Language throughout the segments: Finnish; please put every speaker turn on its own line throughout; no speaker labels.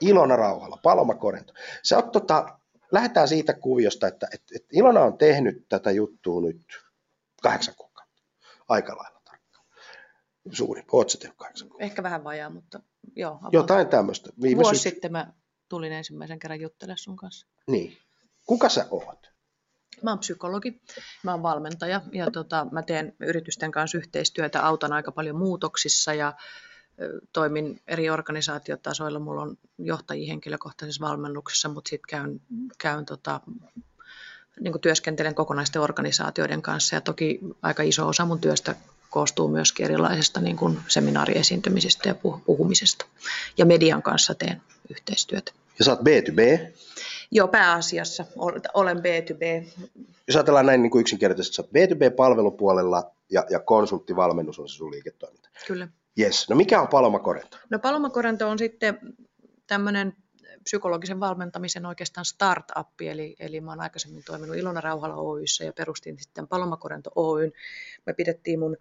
Ilona Rauhala, Paloma Korento. Se on, tota, lähdetään siitä kuviosta, että, että, että Ilona on tehnyt tätä juttua nyt kahdeksan kuukautta. Aika lailla tarkkaan. Suurin. Oletko tehnyt kahdeksan kuukautta?
Ehkä vähän vajaa, mutta joo.
Jotain tämmöistä.
Viime Vuosi syks... sitten mä tulin ensimmäisen kerran juttelemaan sun kanssa.
Niin. Kuka sä oot?
Mä oon psykologi, mä oon valmentaja ja tota, mä teen yritysten kanssa yhteistyötä, autan aika paljon muutoksissa ja toimin eri organisaatiotasoilla. Mulla on johtajia henkilökohtaisessa valmennuksessa, mutta sitten käyn, käyn tota, niin työskentelen kokonaisten organisaatioiden kanssa ja toki aika iso osa mun työstä koostuu myöskin erilaisista niin kuin seminaariesiintymisistä ja puhumisesta. Ja median kanssa teen yhteistyötä.
Ja sä oot B2B?
Joo, pääasiassa olen B2B.
Jos ajatellaan näin niin kuin yksinkertaisesti, sä oot B2B-palvelupuolella ja, ja konsulttivalmennus on se sun liiketoiminta.
Kyllä.
Yes. No mikä on Paloma Korento?
No Paloma Korento on sitten tämmöinen psykologisen valmentamisen oikeastaan startup, eli, eli mä oon aikaisemmin toiminut Ilona Rauhala Oyssä ja perustin sitten Paloma Korento Oyn. Me pidettiin mun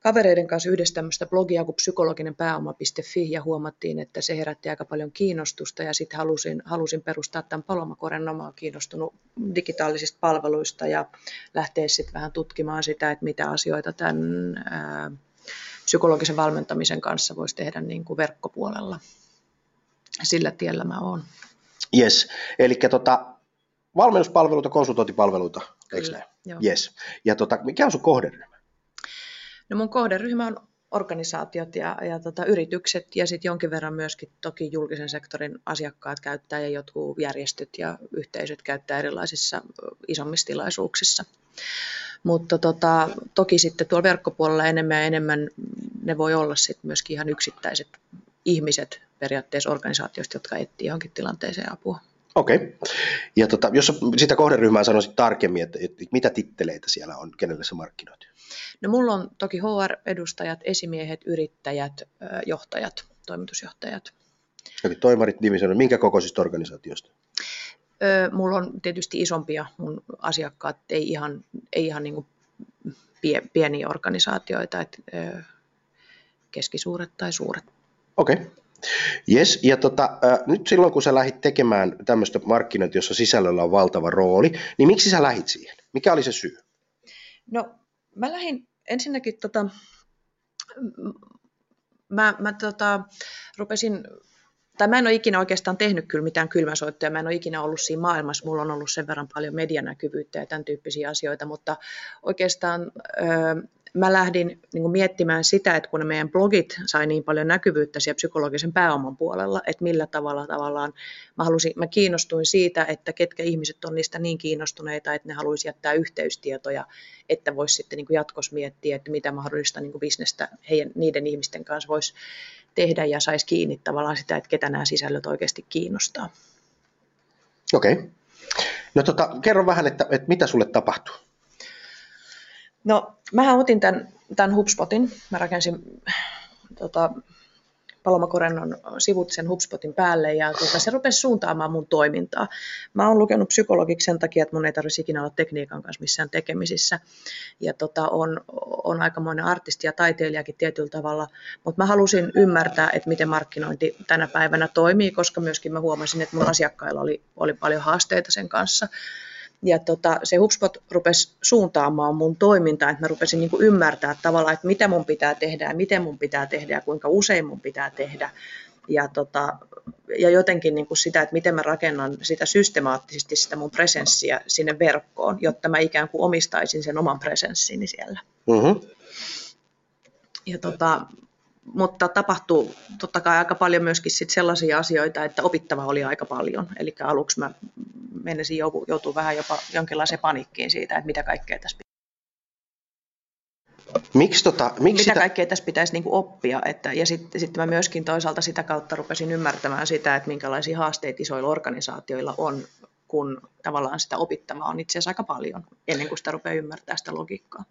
kavereiden kanssa yhdessä tämmöistä blogia kuin psykologinen pääoma.fi ja huomattiin, että se herätti aika paljon kiinnostusta ja sitten halusin, halusin perustaa tämän Palomakoren. Oon kiinnostunut digitaalisista palveluista ja lähteä sitten vähän tutkimaan sitä, että mitä asioita tämän ää, psykologisen valmentamisen kanssa voisi tehdä niin kuin verkkopuolella. Sillä tiellä mä oon.
Yes, eli tota, valmennuspalveluita, konsultointipalveluita, eikö näin? Yes. Ja tota, mikä on sun kohderyhmä?
No mun kohderyhmä on organisaatiot ja, ja tota, yritykset ja sitten jonkin verran myöskin toki julkisen sektorin asiakkaat käyttää ja jotkut järjestöt ja yhteisöt käyttää erilaisissa isommissa tilaisuuksissa. Mutta tota, toki sitten tuolla verkkopuolella enemmän ja enemmän ne voi olla sitten myöskin ihan yksittäiset ihmiset periaatteessa organisaatioista, jotka etsivät johonkin tilanteeseen apua.
Okei. Okay. Ja tota, jos sitä kohderyhmää sanoisit tarkemmin, että, että mitä titteleitä siellä on, kenelle se markkinoit?
No mulla on toki HR-edustajat, esimiehet, yrittäjät, johtajat, toimitusjohtajat.
Eli toimarit, divisioonit, minkä kokoisista organisaatioista?
Öö, mulla on tietysti isompia mun asiakkaat, ei ihan, ei ihan niin kuin pie, pieniä organisaatioita, että öö, keskisuuret tai suuret.
Okei. Okay. Yes, ja tota, äh, nyt silloin kun sä lähdit tekemään tämmöistä markkinointia, jossa sisällöllä on valtava rooli, niin miksi sä lähit siihen? Mikä oli se syy?
No mä lähdin ensinnäkin, tota, mä, mä tota, rupesin tai mä en ole ikinä oikeastaan tehnyt kyllä mitään kylmäsoittoja, mä en ole ikinä ollut siinä maailmassa, mulla on ollut sen verran paljon medianäkyvyyttä ja tämän tyyppisiä asioita, mutta oikeastaan mä lähdin niin miettimään sitä, että kun meidän blogit sai niin paljon näkyvyyttä siellä psykologisen pääoman puolella, että millä tavalla tavallaan mä, halusin, mä kiinnostuin siitä, että ketkä ihmiset on niistä niin kiinnostuneita, että ne haluaisi jättää yhteystietoja, että voisi sitten niin jatkossa miettiä, että mitä mahdollista niin bisnestä heidän, niiden ihmisten kanssa voisi tehdä ja saisi kiinni tavallaan sitä, että ketä nämä sisällöt oikeasti kiinnostaa.
Okei. Okay. No tota, kerro vähän, että, että mitä sulle tapahtuu?
No, mähän otin tämän, tämän HubSpotin. Mä rakensin tota, Paloma Korennon sivut sen HubSpotin päälle ja tota, se rupesi suuntaamaan mun toimintaa. Mä oon lukenut psykologiksi sen takia, että mun ei tarvitsisi ikinä olla tekniikan kanssa missään tekemisissä. Ja tota, on, on aikamoinen artisti ja taiteilijakin tietyllä tavalla, mutta mä halusin ymmärtää, että miten markkinointi tänä päivänä toimii, koska myöskin mä huomasin, että mun asiakkailla oli, oli paljon haasteita sen kanssa ja tota, se HubSpot rupesi suuntaamaan mun toimintaa, että mä rupesin niin ymmärtää tavallaan, että mitä mun pitää tehdä ja miten mun pitää tehdä ja kuinka usein mun pitää tehdä. Ja, tota, ja jotenkin niin kuin sitä, että miten mä rakennan sitä systemaattisesti sitä mun presenssiä sinne verkkoon, jotta mä ikään kuin omistaisin sen oman presenssini siellä. Mm-hmm. Ja tota, mutta tapahtuu totta kai aika paljon myöskin sit sellaisia asioita, että opittava oli aika paljon. Eli aluksi mä menisin joutua vähän jopa jonkinlaiseen panikkiin siitä, että mitä kaikkea tässä
Miksi tota, miksi
Mitä sitä... kaikkea tässä pitäisi niin oppia? Että, ja sitten sit mä myöskin toisaalta sitä kautta rupesin ymmärtämään sitä, että minkälaisia haasteita isoilla organisaatioilla on, kun tavallaan sitä opittavaa on itse asiassa aika paljon, ennen kuin sitä rupeaa ymmärtämään sitä logiikkaa.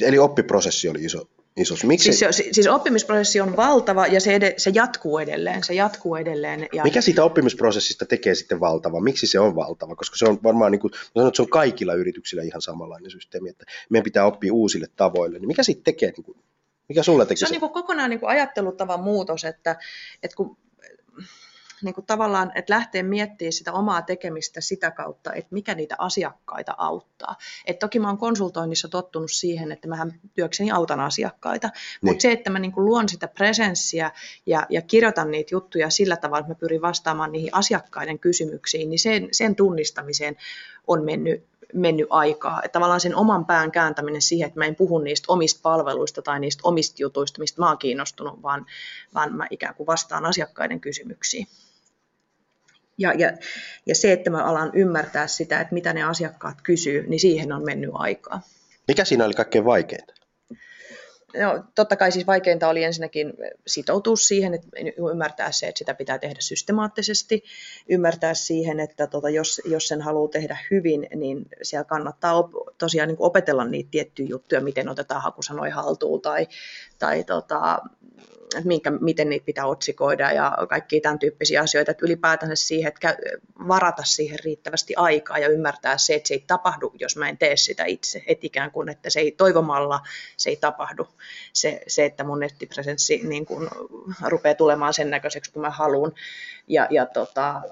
Eli oppiprosessi oli iso, isos. Miksi?
Siis, siis oppimisprosessi on valtava ja se, ed- se jatkuu edelleen. Se jatkuu edelleen ja...
Mikä siitä oppimisprosessista tekee sitten valtava? Miksi se on valtava? Koska se on varmaan, niin kuin, sanon, että se on kaikilla yrityksillä ihan samanlainen systeemi, että meidän pitää oppia uusille tavoille. Niin mikä siitä tekee niin kuin Mikä sulle teki
se? on niin kuin kokonaan niin kuin ajattelutavan muutos, että, että kun niin kuin tavallaan, että lähtee miettimään sitä omaa tekemistä sitä kautta, että mikä niitä asiakkaita auttaa. Et toki mä oon konsultoinnissa tottunut siihen, että mähän työkseni autan asiakkaita, niin. mutta se, että mä niin kuin luon sitä presenssiä ja, ja kirjoitan niitä juttuja sillä tavalla, että mä pyrin vastaamaan niihin asiakkaiden kysymyksiin, niin sen, sen tunnistamiseen on mennyt mennyt aikaa. Että tavallaan sen oman pään kääntäminen siihen, että mä en puhu niistä omista palveluista tai niistä omista jutuista, mistä mä oon kiinnostunut, vaan, vaan mä ikään kuin vastaan asiakkaiden kysymyksiin. Ja, ja, ja se, että mä alan ymmärtää sitä, että mitä ne asiakkaat kysyy, niin siihen on mennyt aikaa.
Mikä siinä oli kaikkein vaikeinta?
No, totta kai siis vaikeinta oli ensinnäkin sitoutua siihen, että ymmärtää se, että sitä pitää tehdä systemaattisesti, ymmärtää siihen, että tota, jos, jos sen haluaa tehdä hyvin, niin siellä kannattaa op, tosiaan niin opetella niitä tiettyjä juttuja, miten otetaan hakusanoja haltuun tai, tai tota, että minkä, miten niitä pitää otsikoida ja kaikkia tämän tyyppisiä asioita, että ylipäätänsä siihen, että varata siihen riittävästi aikaa ja ymmärtää se, että se ei tapahdu, jos mä en tee sitä itse, että ikään kuin, että se ei toivomalla, se ei tapahdu, se, se että mun nettipresenssi niin kuin, rupeaa tulemaan sen näköiseksi, kun mä haluan, ja, ja tota,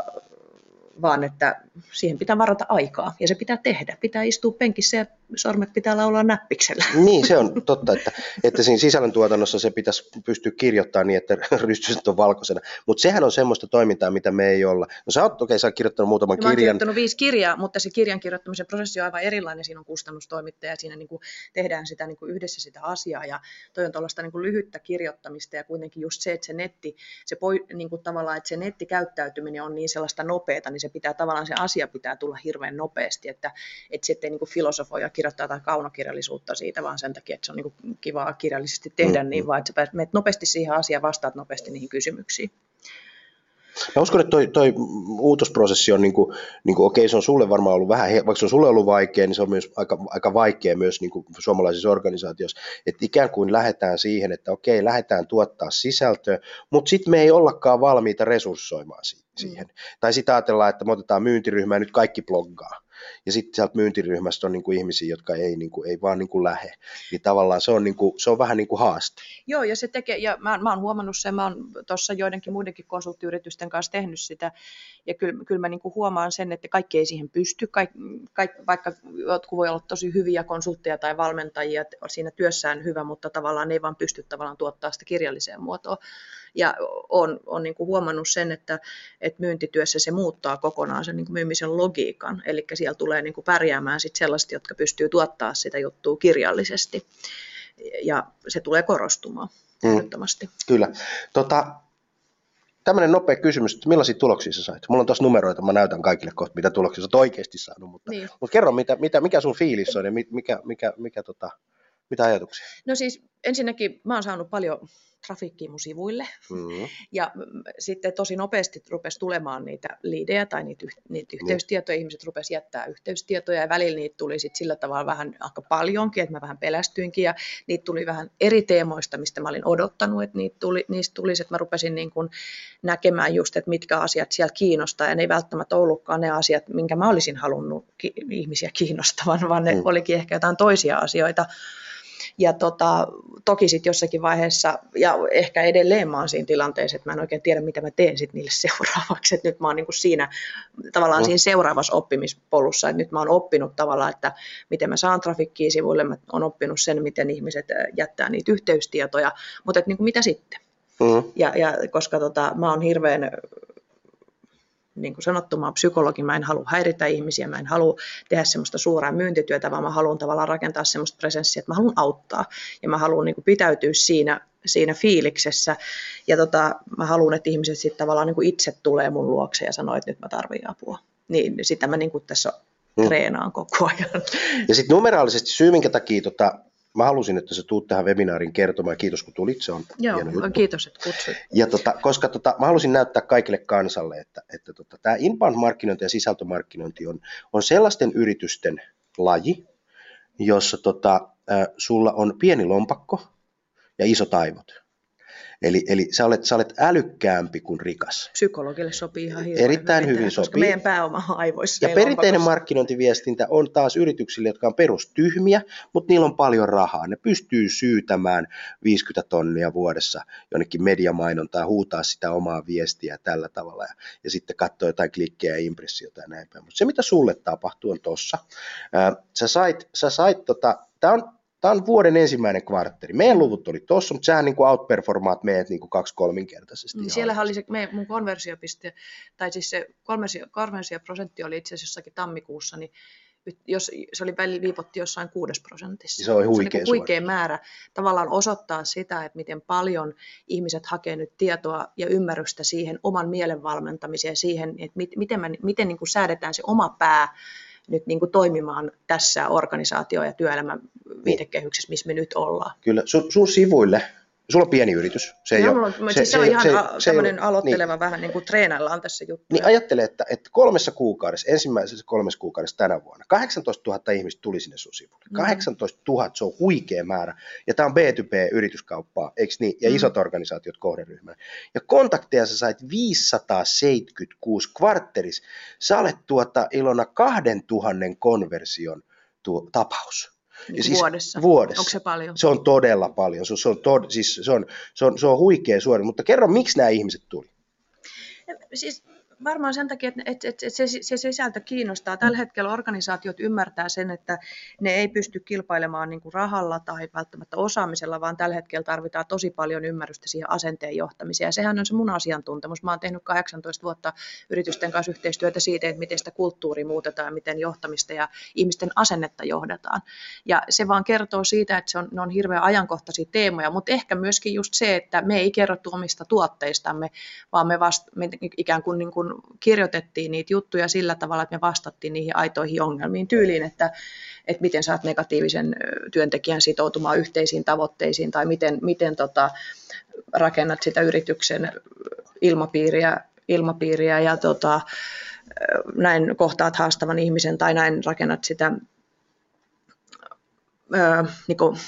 vaan että siihen pitää varata aikaa ja se pitää tehdä. Pitää istua penkissä ja sormet pitää laulaa näppiksellä.
Niin, se on totta, että, että siinä sisällöntuotannossa se pitäisi pystyä kirjoittamaan niin, että rystyset on valkoisena. Mutta sehän on semmoista toimintaa, mitä me ei olla. No sä oot, okei, okay, sä oot kirjoittanut muutaman
kirjan.
Mä oon
kirjoittanut viisi kirjaa, mutta se kirjan kirjoittamisen prosessi on aivan erilainen. Siinä on kustannustoimittaja ja siinä niin kuin tehdään sitä niin kuin yhdessä sitä asiaa. Ja toi on tuollaista niin kuin lyhyttä kirjoittamista ja kuitenkin just se, että se netti, se poi, niin kuin tavallaan, että se nettikäyttäytyminen on niin sellaista nopeata, niin se pitää tavallaan se asia pitää tulla hirveän nopeasti, että, että sitten niin kuin filosofoja kirjoittaa jotain kaunokirjallisuutta siitä, vaan sen takia, että se on niin kivaa kirjallisesti tehdä mm, niin, mm. vaan että sä menet nopeasti siihen asiaan, vastaat nopeasti niihin kysymyksiin.
Mä uskon, että toi, toi muutosprosessi on, niin kuin, niin kuin, okei, se on sulle varmaan ollut vähän, vaikka se on sulle ollut vaikea, niin se on myös aika, aika vaikea myös niin kuin suomalaisissa organisaatioissa, että ikään kuin lähdetään siihen, että okei, lähdetään tuottaa sisältöä, mutta sitten me ei ollakaan valmiita resurssoimaan siihen. Mm. Tai sitten ajatellaan, että me otetaan myyntiryhmää nyt kaikki bloggaa ja sitten sieltä myyntiryhmästä on niin kuin ihmisiä, jotka ei, niin kuin, ei vaan niin kuin lähe. Niin tavallaan se on, niin kuin, se on vähän niin kuin haaste.
Joo, ja se tekee, ja mä, mä oon huomannut sen, mä oon tuossa joidenkin muidenkin konsulttiyritysten kanssa tehnyt sitä, ja kyllä, kyllä mä niin kuin huomaan sen, että kaikki ei siihen pysty, kaik, kaik, vaikka jotkut voi olla tosi hyviä konsultteja tai valmentajia, siinä työssään hyvä, mutta tavallaan ei vaan pysty tavallaan tuottaa sitä kirjalliseen muotoon. Ja on, on niin kuin huomannut sen, että, että myyntityössä se muuttaa kokonaan sen niin kuin myymisen logiikan. Eli siellä tulee niin kuin pärjäämään sit sellaiset, jotka pystyy tuottaa sitä juttua kirjallisesti. Ja se tulee korostumaan mm.
Kyllä. Tota, tämmöinen nopea kysymys, että millaisia tuloksia sä sait? Mulla on tuossa numeroita, mä näytän kaikille kohta, mitä tuloksia sä oot oikeasti saanut, mutta, niin. mutta kerro, mitä, mitä, mikä sun fiilis on ja mikä, mikä, mikä tota, mitä ajatuksia?
No siis ensinnäkin mä oon saanut paljon trafikkiin mun sivuille. Mm-hmm. Ja sitten tosi nopeasti rupesi tulemaan niitä liidejä tai niitä, niitä yhteystietoja. Mm. Ihmiset rupesi jättää yhteystietoja ja välillä niitä tuli sitten sillä tavalla vähän aika paljonkin, että mä vähän pelästyinkin. Ja niitä tuli vähän eri teemoista, mistä mä olin odottanut, että niitä tuli, niistä tulisi, että mä rupesin niin kuin näkemään just, että mitkä asiat siellä kiinnostaa. Ja ne ei välttämättä ollutkaan ne asiat, minkä mä olisin halunnut ki- ihmisiä kiinnostavan, vaan ne mm. olikin ehkä jotain toisia asioita ja tota, toki sitten jossakin vaiheessa, ja ehkä edelleen mä oon siinä tilanteessa, että mä en oikein tiedä, mitä mä teen sitten niille seuraavaksi. Että nyt mä oon niin kuin siinä tavallaan siinä seuraavassa oppimispolussa, että nyt mä oon oppinut tavallaan, että miten mä saan trafikkiä sivuille, mä oon oppinut sen, miten ihmiset jättää niitä yhteystietoja, mutta että niin kuin mitä sitten? Mm. Ja, ja koska tota, mä oon hirveän niin kuin sanottu, mä olen psykologi, mä en halua häiritä ihmisiä, mä en halua tehdä semmoista suoraa myyntityötä, vaan mä haluan tavallaan rakentaa semmoista presenssiä, että mä haluan auttaa ja mä haluan niin kuin pitäytyä siinä, siinä fiiliksessä ja tota, mä haluan, että ihmiset sitten tavallaan niin kuin itse tulee mun luokse ja sanoo, että nyt mä tarvitsen apua. Niin sitä mä niin kuin tässä hmm. treenaan koko ajan.
Ja sitten numeraalisesti syy, minkä takia tota, Mä halusin, että sä tuut tähän webinaarin kertomaan. Kiitos, kun tulit. Se on
Joo, hieno juttu. kiitos, että kutsuit.
Ja tota, koska tota, mä halusin näyttää kaikille kansalle, että, että tota, tämä inbound-markkinointi ja sisältömarkkinointi on, on sellaisten yritysten laji, jossa tota, äh, sulla on pieni lompakko ja isot aivot. Eli, eli sä, olet, sä olet älykkäämpi kuin rikas.
Psykologille sopii ihan hirveän
Erittäin
hyvin
hyvin
tämä, koska
sopii.
meidän pääoma on aivoissa.
Ja perinteinen markkinointiviestintä on taas yrityksille, jotka on perustyhmiä, mutta niillä on paljon rahaa. Ne pystyy syytämään 50 tonnia vuodessa jonnekin mediamainontaa, huutaa sitä omaa viestiä tällä tavalla ja, ja sitten katsoa jotain klikkejä ja impressiota ja näin päin. Mutta se, mitä sulle tapahtuu, on tossa. Sä sait, sä sait tota, tää on, tää on vuoden ensimmäinen kvartteri. Meidän luvut oli tossa, mutta sähän niin kuin outperformaat meidät niin kuin kaksi-kolminkertaisesti.
Niin siellähän oli se me, mun konversiopiste, tai siis se konversio, konversioprosentti oli itse asiassa jossakin tammikuussa, niin jos, se oli väli viipotti jossain kuudes prosentissa.
Se oli
se
huikea
niin huikea määrä tavallaan osoittaa sitä, että miten paljon ihmiset hakee nyt tietoa ja ymmärrystä siihen oman mielen valmentamiseen, siihen, että mit, miten, miten niin kuin säädetään se oma pää nyt niin kuin toimimaan tässä organisaatio- ja työelämän viitekehyksessä, missä me nyt ollaan.
Kyllä, sun, sun sivuille, sulla on pieni yritys. Se, ei ole,
mulla on, se, se, on ihan
se-
se,
se
tämmöinen aloitteleva niin. vähän niin kuin treenaillaan tässä juttu.
Niin ajattele, että, että kolmessa kuukaudessa, ensimmäisessä kolmessa kuukaudessa tänä vuonna, 18 000 ihmistä tuli sinne sun sivulle.
Mhm.
18 000, se on huikea määrä. Ja tämä on B2B-yrityskauppaa, eikö niin? Ja
Mhm.
isot organisaatiot kohderyhmänä. Ja kontakteja sä sait 576 kvartteris. Sä olet tuota Ilona 2000 konversion tuo, tapaus.
Niin
ja siis
vuodessa.
vuodessa.
Onko se paljon?
Se on todella paljon. Se, se, on, tod, siis se, on, se, on, se on huikea suori. Mutta kerro, miksi nämä ihmiset tuli?
Siis varmaan sen takia, että, että, että se, se sisältö kiinnostaa. Tällä hetkellä organisaatiot ymmärtää sen, että ne ei pysty kilpailemaan niin kuin rahalla tai välttämättä osaamisella, vaan tällä hetkellä tarvitaan tosi paljon ymmärrystä siihen asenteen johtamiseen. Ja sehän on se mun asiantuntemus. Mä oon tehnyt 18 vuotta yritysten kanssa yhteistyötä siitä, että miten sitä kulttuuria muutetaan, miten johtamista ja ihmisten asennetta johdetaan. Ja se vaan kertoo siitä, että se on, ne on hirveän ajankohtaisia teemoja, mutta ehkä myöskin just se, että me ei kerrottu omista tuotteistamme, vaan me, vast, me ikään kuin, niin kuin kirjoitettiin niitä juttuja sillä tavalla, että me vastattiin niihin aitoihin ongelmiin tyyliin, että, että miten saat negatiivisen työntekijän sitoutumaan yhteisiin tavoitteisiin tai miten, miten tota, rakennat sitä yrityksen ilmapiiriä, ilmapiiriä ja tota, näin kohtaat haastavan ihmisen tai näin rakennat sitä öö, niin kuin,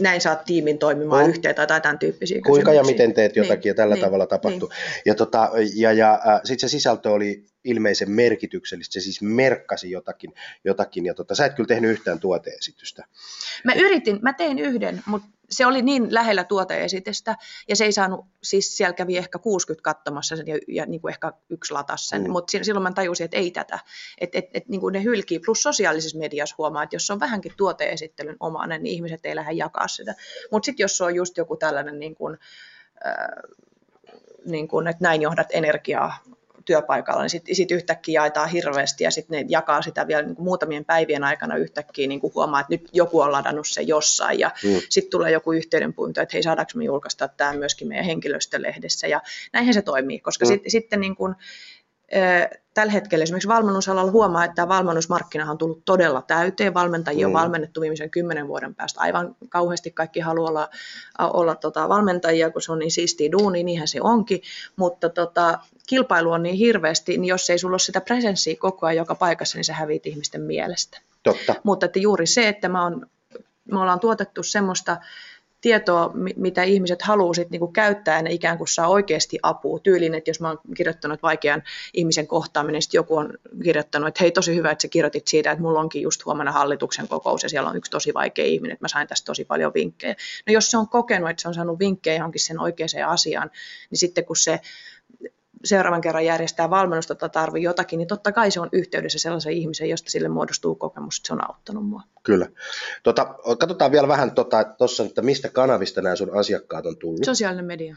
näin saat tiimin toimimaan
Mm.
yhteen tai jotain tämän tyyppisiä
Kuinka ja miten teet jotakin
Niin,
ja tällä
niin,
tavalla tapahtuu. Ja, tota, ja, ja äh, sitten se sisältö oli ilmeisen merkityksellistä, se siis merkkasi jotakin, jotakin ja tota, sä et kyllä tehnyt yhtään tuoteesitystä.
Mä yritin, mä tein yhden, mutta se oli niin lähellä tuoteesitystä ja se ei saanut, siis siellä kävi ehkä 60 katsomassa sen ja, ja niin kuin ehkä yksi latas sen,
Mm.
mutta silloin mä tajusin, että ei tätä, että et, et, niin kuin ne hylkii, plus sosiaalisessa mediassa huomaa, että jos se on vähänkin tuoteesittelyn omainen, niin ihmiset ei lähde jakaa sitä, mutta sitten jos se on just joku tällainen niin kuin, äh, niin kuin, että näin johdat energiaa työpaikalla, niin sitten sit yhtäkkiä jaetaan hirveästi ja sitten ne jakaa sitä vielä niin kuin muutamien päivien aikana yhtäkkiä niin kuin huomaa, että nyt joku on ladannut se jossain ja
Mm.
sitten tulee joku yhteydenpyyntö, että hei saadaanko me julkaista tämä myöskin meidän henkilöstölehdessä ja näinhän se toimii, koska
Mm.
sit, sitten niin kuin, tällä hetkellä esimerkiksi valmennusalalla huomaa, että tämä valmennusmarkkina on tullut todella täyteen. Valmentajia
Mm.
on valmennettu viimeisen kymmenen vuoden päästä. Aivan kauheasti kaikki haluaa olla, olla tota, valmentajia, kun se on niin siistiä duuni, niinhän se onkin. Mutta tota, kilpailu on niin hirveästi, niin jos ei sulla ole sitä presenssiä koko ajan joka paikassa, niin se häviit ihmisten mielestä.
Totta.
Mutta että juuri se, että mä on, me ollaan tuotettu semmoista tietoa, mi- mitä ihmiset haluaa sit niinku käyttää ja ne ikään kuin saa oikeasti apua. Tyylin, että jos mä oon kirjoittanut vaikean ihmisen kohtaaminen, niin sit joku on kirjoittanut, että hei tosi hyvä, että sä kirjoitit siitä, että mulla onkin just huomenna hallituksen kokous ja siellä on yksi tosi vaikea ihminen, että mä sain tästä tosi paljon vinkkejä. No jos se on kokenut, että se on saanut vinkkejä johonkin sen oikeaan asiaan, niin sitten kun se seuraavan kerran järjestää valmennusta tai tarvii jotakin, niin totta kai se on yhteydessä sellaisen ihmisen, josta sille muodostuu kokemus, että se on auttanut mua.
Kyllä. Tota, katsotaan vielä vähän tuossa, tota, että mistä kanavista nämä sun asiakkaat on tullut.
Sosiaalinen media.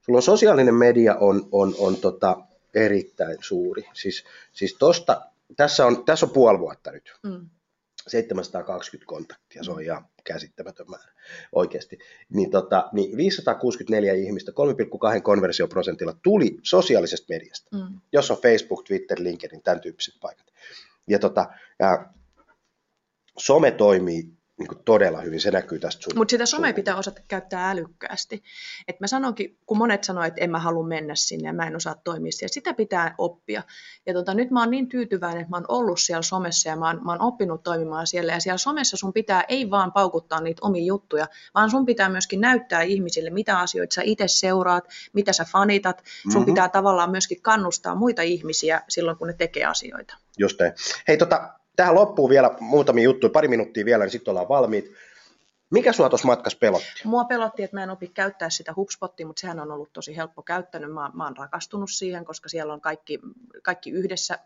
Sulla on sosiaalinen media on, on, on tota, erittäin suuri. Siis, siis tosta, tässä, on, tässä on puoli vuotta nyt.
Mm.
720 kontaktia, se on ihan käsittämätön määrä oikeasti. Niin, tota, niin 564 ihmistä 3,2 konversioprosentilla tuli sosiaalisesta mediasta,
Mm.
jos on Facebook, Twitter, LinkedIn, tämän tyyppiset paikat. Ja, tota, ja some toimii niin kuin todella hyvin. Se näkyy tästä sun.
Mutta sitä somea pitää osata käyttää älykkäästi. Et mä sanonkin, kun monet sanoo, että en mä halua mennä sinne ja mä en osaa toimia siellä, sitä pitää oppia. Ja tota, nyt mä oon niin tyytyväinen, että mä oon ollut siellä somessa ja mä oon, mä oon oppinut toimimaan siellä. Ja siellä somessa sun pitää ei vaan paukuttaa niitä omia juttuja, vaan sun pitää myöskin näyttää ihmisille, mitä asioita sä itse seuraat, mitä sä fanitat. Sun mm-hmm. pitää tavallaan myöskin kannustaa muita ihmisiä silloin, kun ne tekee asioita.
Just näin. Hei, tota, tähän loppuu vielä muutamia juttuja, pari minuuttia vielä, niin sitten ollaan valmiit. Mikä sua tuossa matkassa pelotti?
Mua pelotti, että mä en opi käyttää sitä HubSpotia, mutta sehän on ollut tosi helppo käyttänyt. Mä, mä oon rakastunut siihen, koska siellä on kaikki, kaikki yhdessä.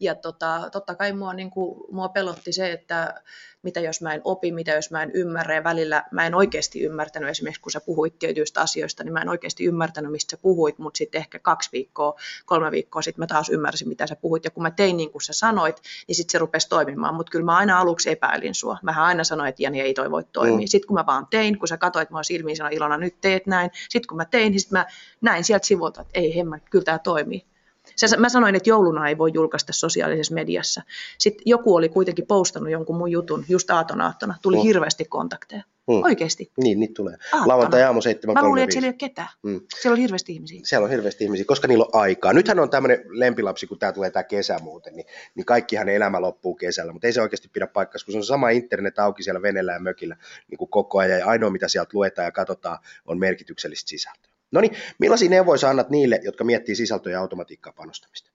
Ja tota, totta kai mua, niin kuin, mua pelotti se, että mitä jos mä en opi, mitä jos mä en ymmärrä. Ja välillä mä en oikeasti ymmärtänyt, esimerkiksi kun sä puhuit tietyistä asioista, niin mä en oikeasti ymmärtänyt, mistä sä puhuit, mutta sitten ehkä kaksi viikkoa, kolme viikkoa sitten mä taas ymmärsin, mitä sä puhuit. Ja kun mä tein niin kuin sä sanoit, niin sitten se rupesi toimimaan. Mutta kyllä mä aina aluksi epäilin sua. Mä aina sanoin, että Jani ei toi voi toimia. Mm. Sitten kun mä vaan tein, kun sä katsoit mua silmiin, sanoin Ilona, nyt teet näin. Sitten kun mä tein, niin sitten mä näin sieltä sivulta, että ei hemma, kyllä tämä toimii. Se, mä sanoin, että jouluna ei voi julkaista sosiaalisessa mediassa. Sitten joku oli kuitenkin postannut jonkun mun jutun just aaton aattona. Tuli mm. hirveästi kontakteja. Mm. Oikeasti.
Niin, niitä tulee. Lauantai aamu 7.
Mä luulin, että siellä ei ole ketään. Mm. Siellä on hirveästi ihmisiä.
Siellä on hirveästi ihmisiä, koska niillä on aikaa. Nythän on tämmöinen lempilapsi, kun tämä tulee tämä kesä muuten, niin, niin kaikkihan elämä loppuu kesällä, mutta ei se oikeasti pidä paikkaa, kun se on sama internet auki siellä venellä ja mökillä niin kuin koko ajan, ja ainoa mitä sieltä luetaan ja katsotaan on merkityksellistä sisältöä. No niin, millaisia neuvoja annat niille, jotka miettii sisältöä ja automatiikkaa panostamista?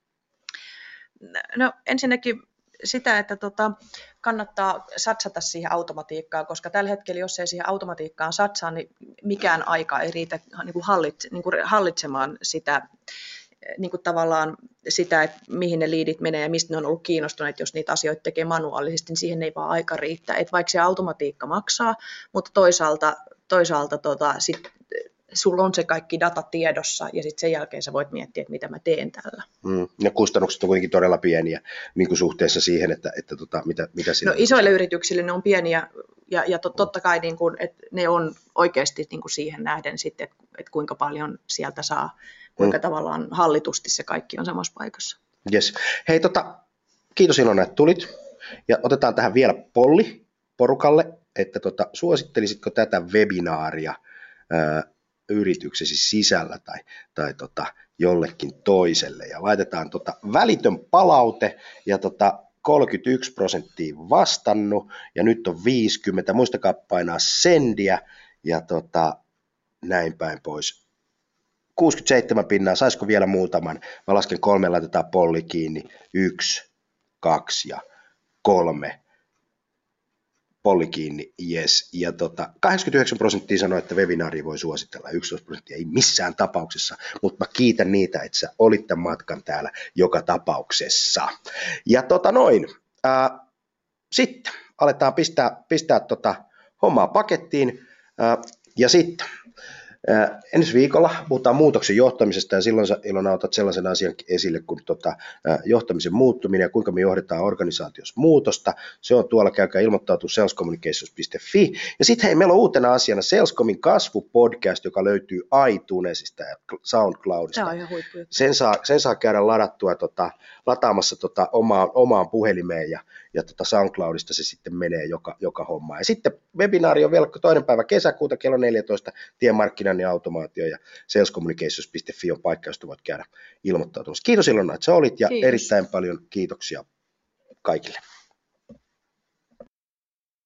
No ensinnäkin sitä, että tota, kannattaa satsata siihen automatiikkaan, koska tällä hetkellä, jos ei siihen automatiikkaan satsaa, niin mikään aika ei riitä niin kuin hallitse, niin kuin hallitsemaan sitä niin kuin tavallaan sitä, että mihin ne liidit menee ja mistä ne on ollut kiinnostuneet, jos niitä asioita tekee manuaalisesti, niin siihen ei vaan aika riittää. Et vaikka se automatiikka maksaa, mutta toisaalta, toisaalta tota, sit sulla on se kaikki data tiedossa ja sitten sen jälkeen sä voit miettiä, että mitä mä teen tällä.
Mm. Ja kustannukset on kuitenkin todella pieniä niin kuin suhteessa siihen, että, että tota, mitä, mitä
siinä No isoille on. yrityksille ne on pieniä ja, ja to, totta kai niin kuin, että ne on oikeasti niin kuin siihen nähden sitten, että, että kuinka paljon sieltä saa, kuinka mm. tavallaan hallitusti se kaikki on samassa paikassa.
Yes. Hei tota, kiitos Ilona, että tulit. Ja otetaan tähän vielä polli porukalle, että tota, suosittelisitko tätä webinaaria ää, yrityksesi sisällä tai, tai tota, jollekin toiselle. Ja laitetaan tota välitön palaute ja tota 31 prosenttia vastannut ja nyt on 50. Muistakaa painaa sendiä ja tota, näin päin pois. 67 pinnaa, saisiko vielä muutaman? Mä lasken kolme, laitetaan polli kiinni. Yksi, kaksi ja kolme polli kiinni, yes. Ja tota, 89 prosenttia sanoi, että webinaari voi suositella, 11 prosenttia ei missään tapauksessa, mutta mä kiitän niitä, että sä olit tämän matkan täällä joka tapauksessa. Ja tota noin, ää, sitten aletaan pistää, pistää tota hommaa pakettiin, ää, ja sitten ensi viikolla puhutaan muutoksen johtamisesta ja silloin sä Ilona otat sellaisen asian esille kuin tota, johtamisen muuttuminen ja kuinka me johdetaan organisaatiossa muutosta. Se on tuolla, käykää ilmoittautua salescommunications.fi. Ja sitten hei, meillä on uutena asiana Salescomin kasvupodcast, joka löytyy iTunesista ja SoundCloudista.
Tämä on ihan
sen, saa, sen saa käydä ladattua tota, lataamassa tota, omaan, omaan puhelimeen ja, ja tota SoundCloudista se sitten menee joka, joka homma. Ja sitten webinaari on vielä toinen päivä kesäkuuta kello 14 tiemarkkinan ja automaatio ja salescommunications.fi on paikka, josta voit käydä ilmoittautumassa. Kiitos Ilona, että sä olit ja Kiitos. erittäin paljon kiitoksia kaikille.